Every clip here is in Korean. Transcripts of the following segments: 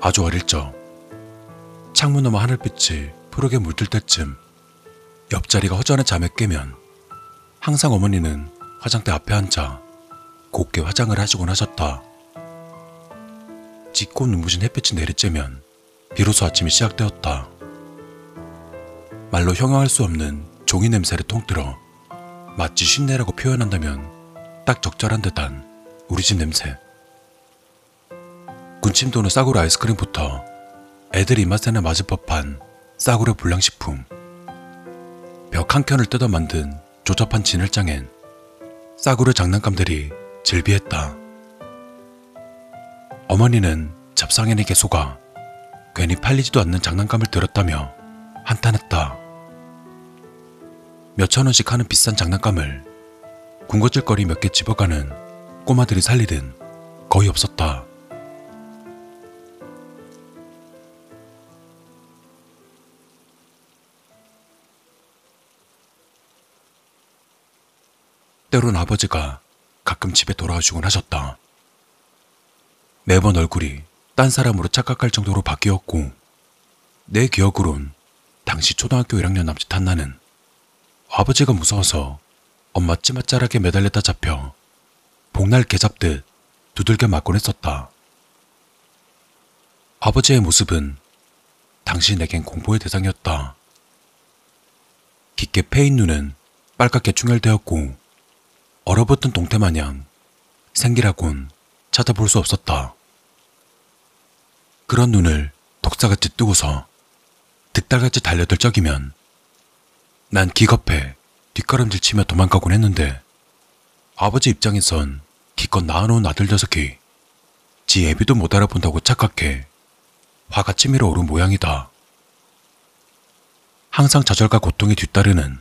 아주 어릴 적 창문 너머 하늘빛이 푸르게 물들 때쯤 옆자리가 허전한 잠에 깨면 항상 어머니는 화장대 앞에 앉아 곱게 화장을 하시곤 하셨다. 짙고 눈부신 햇빛이 내리쬐면 비로소 아침이 시작되었다. 말로 형용할 수 없는 종이 냄새를 통틀어 마치 쉰내라고 표현한다면 딱 적절한 듯한 우리 집 냄새. 군침 도는 싸구려 아이스크림부터 애들 입맛에는 맞을 법한 싸구려 불량식품. 벽 한 켠을 뜯어 만든 조잡한 진열장엔 싸구려 장난감들이 즐비했다. 어머니는 잡상인에게 속아 괜히 팔리지도 않는 장난감을 들었다며 한탄했다. 몇천 원씩 하는 비싼 장난감을 군것질거리 몇 개 집어가는 꼬마들이 살리든 거의 없었다. 때론 아버지가 가끔 집에 돌아오시곤 하셨다. 매번 얼굴이 딴 사람으로 착각할 정도로 바뀌었고 내 기억으론 당시 초등학교 1학년 남짓 한 나는 아버지가 무서워서 엄마 찌맛자락에 매달렸다 잡혀 복날 개잡듯 두들겨 맞곤 했었다. 아버지의 모습은 당시 내겐 공포의 대상이었다. 깊게 패인 눈은 빨갛게 충혈되었고 얼어붙은 동태 마냥 생기라곤 찾아볼 수 없었다. 그런 눈을 독사같이 뜨고서 득달같이 달려들 적이면 난 기겁해 뒷걸음질 치며 도망가곤 했는데 아버지 입장에선 기껏 낳아놓은 아들 녀석이 지 애비도 못 알아본다고 착각해 화가 치밀어 오른 모양이다. 항상 좌절과 고통이 뒤따르는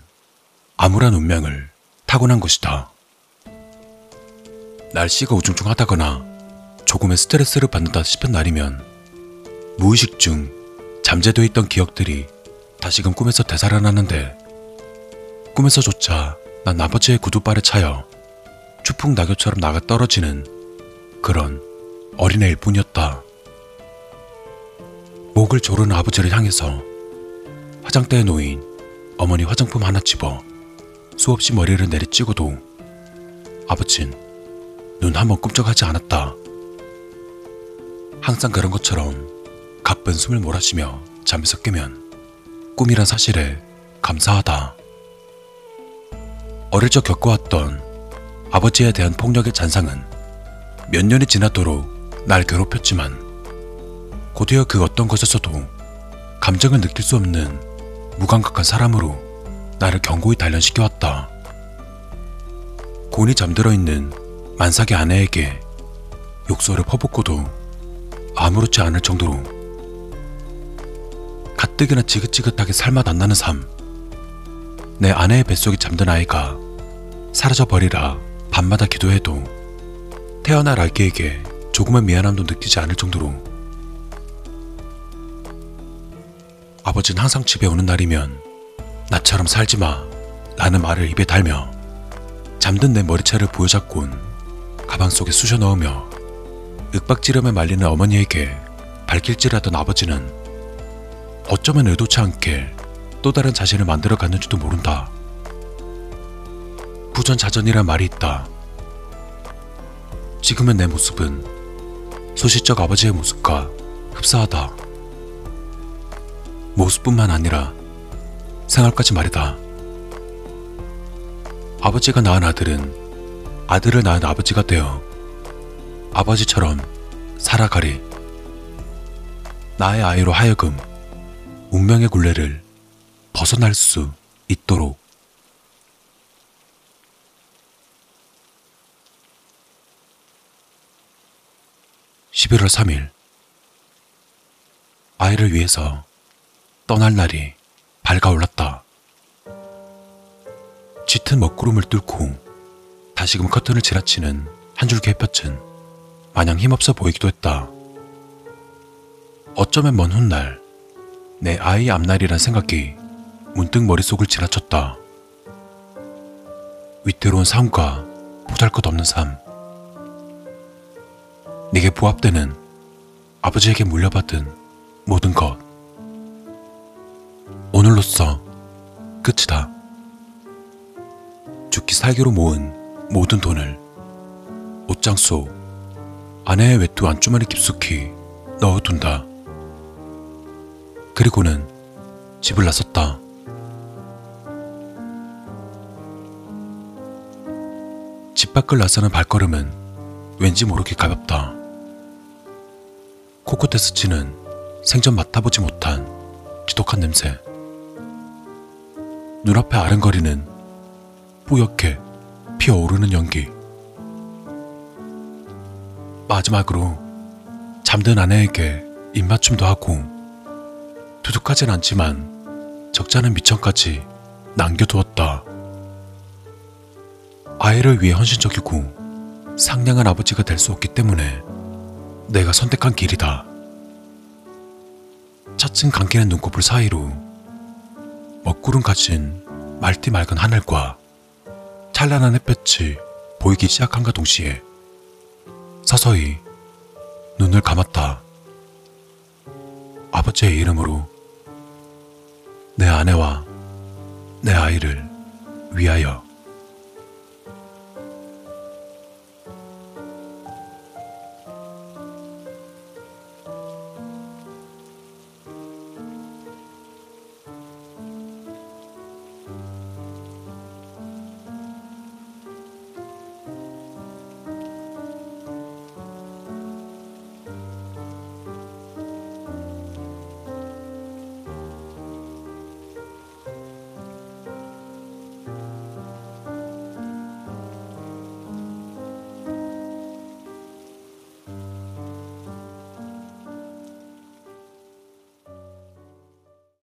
암울한 운명을 타고난 것이다. 날씨가 우중충하다거나 조금의 스트레스를 받는다 싶은 날이면 무의식 중 잠재되어 있던 기억들이 다시금 꿈에서 되살아나는데 꿈에서조차 난 아버지의 구두발에 차여 추풍 낙엽처럼 나가 떨어지는 그런 어린애일 뿐이었다. 목을 조르는 아버지를 향해서 화장대에 놓인 어머니 화장품 하나 집어 수없이 머리를 내리찍어도 아버진 눈 한번 꿈쩍하지 않았다. 항상 그런 것처럼 가쁜 숨을 몰아쉬며 잠에서 깨면 꿈이란 사실에 감사하다. 어릴 적 겪어왔던 아버지에 대한 폭력의 잔상은 몇 년이 지나도록 날 괴롭혔지만 곧이어 그 어떤 것에서도 감정을 느낄 수 없는 무감각한 사람으로 나를 견고히 단련시켜왔다. 곤히 잠들어 있는 만삭의 아내에게 욕설을 퍼붓고도 아무렇지 않을 정도로 가뜩이나 지긋지긋하게 살맛 안 나는 삶. 내 아내의 뱃속에 잠든 아이가 사라져 버리라 밤마다 기도해도 태어날 아기에게 조금의 미안함도 느끼지 않을 정도로 아버지는 항상 집에 오는 날이면 나처럼 살지 마 라는 말을 입에 달며 잠든 내 머리채를 보여잡곤 가방 속에 쑤셔 넣으며 윽박지름에 말리는 어머니에게 발길질하던 아버지는 어쩌면 의도치 않게 또 다른 자신을 만들어 갔는지도 모른다. 부전자전이란 말이 있다. 지금의 내 모습은 소시적 아버지의 모습과 흡사하다. 모습뿐만 아니라 생활까지 말이다. 아버지가 낳은 아들은 아들을 낳은 아버지가 되어 아버지처럼 살아가리. 나의 아이로 하여금 운명의 굴레를 벗어날 수 있도록. 11월 3일 아이를 위해서 떠날 날이 밝아올랐다. 짙은 먹구름을 뚫고 다시금 커튼을 지라치는 한 줄기 햇볕은 마냥 힘없어 보이기도 했다. 어쩌면 먼 훗날 내 아이 앞날이란 생각이 문득 머릿속을 지나쳤다. 위태로운 삶과 보잘 것 없는 삶. 네게 부합되는 아버지에게 물려받은 모든 것. 오늘로써 끝이다. 죽기 살기로 모은 모든 돈을 옷장 속 아내의 외투 안주머니 깊숙이 넣어둔다. 그리고는 집을 나섰다. 집 밖을 나서는 발걸음은 왠지 모르게 가볍다. 코끝에 스치는 생전 맡아보지 못한 지독한 냄새. 눈앞에 아른거리는 뿌옇게 피어오르는 연기. 마지막으로 잠든 아내에게 입맞춤도 하고 두둑하진 않지만 적잖은 미천까지 남겨두었다. 아이를 위해 헌신적이고 상냥한 아버지가 될 수 없기 때문에 내가 선택한 길이다. 차츰 감기는 눈꺼풀 사이로 먹구름 가진 맑디 맑은 하늘과 찬란한 햇볕이 보이기 시작한과 동시에 서서히 눈을 감았다. 아버지의 이름으로 내 아내와 내 아이를 위하여.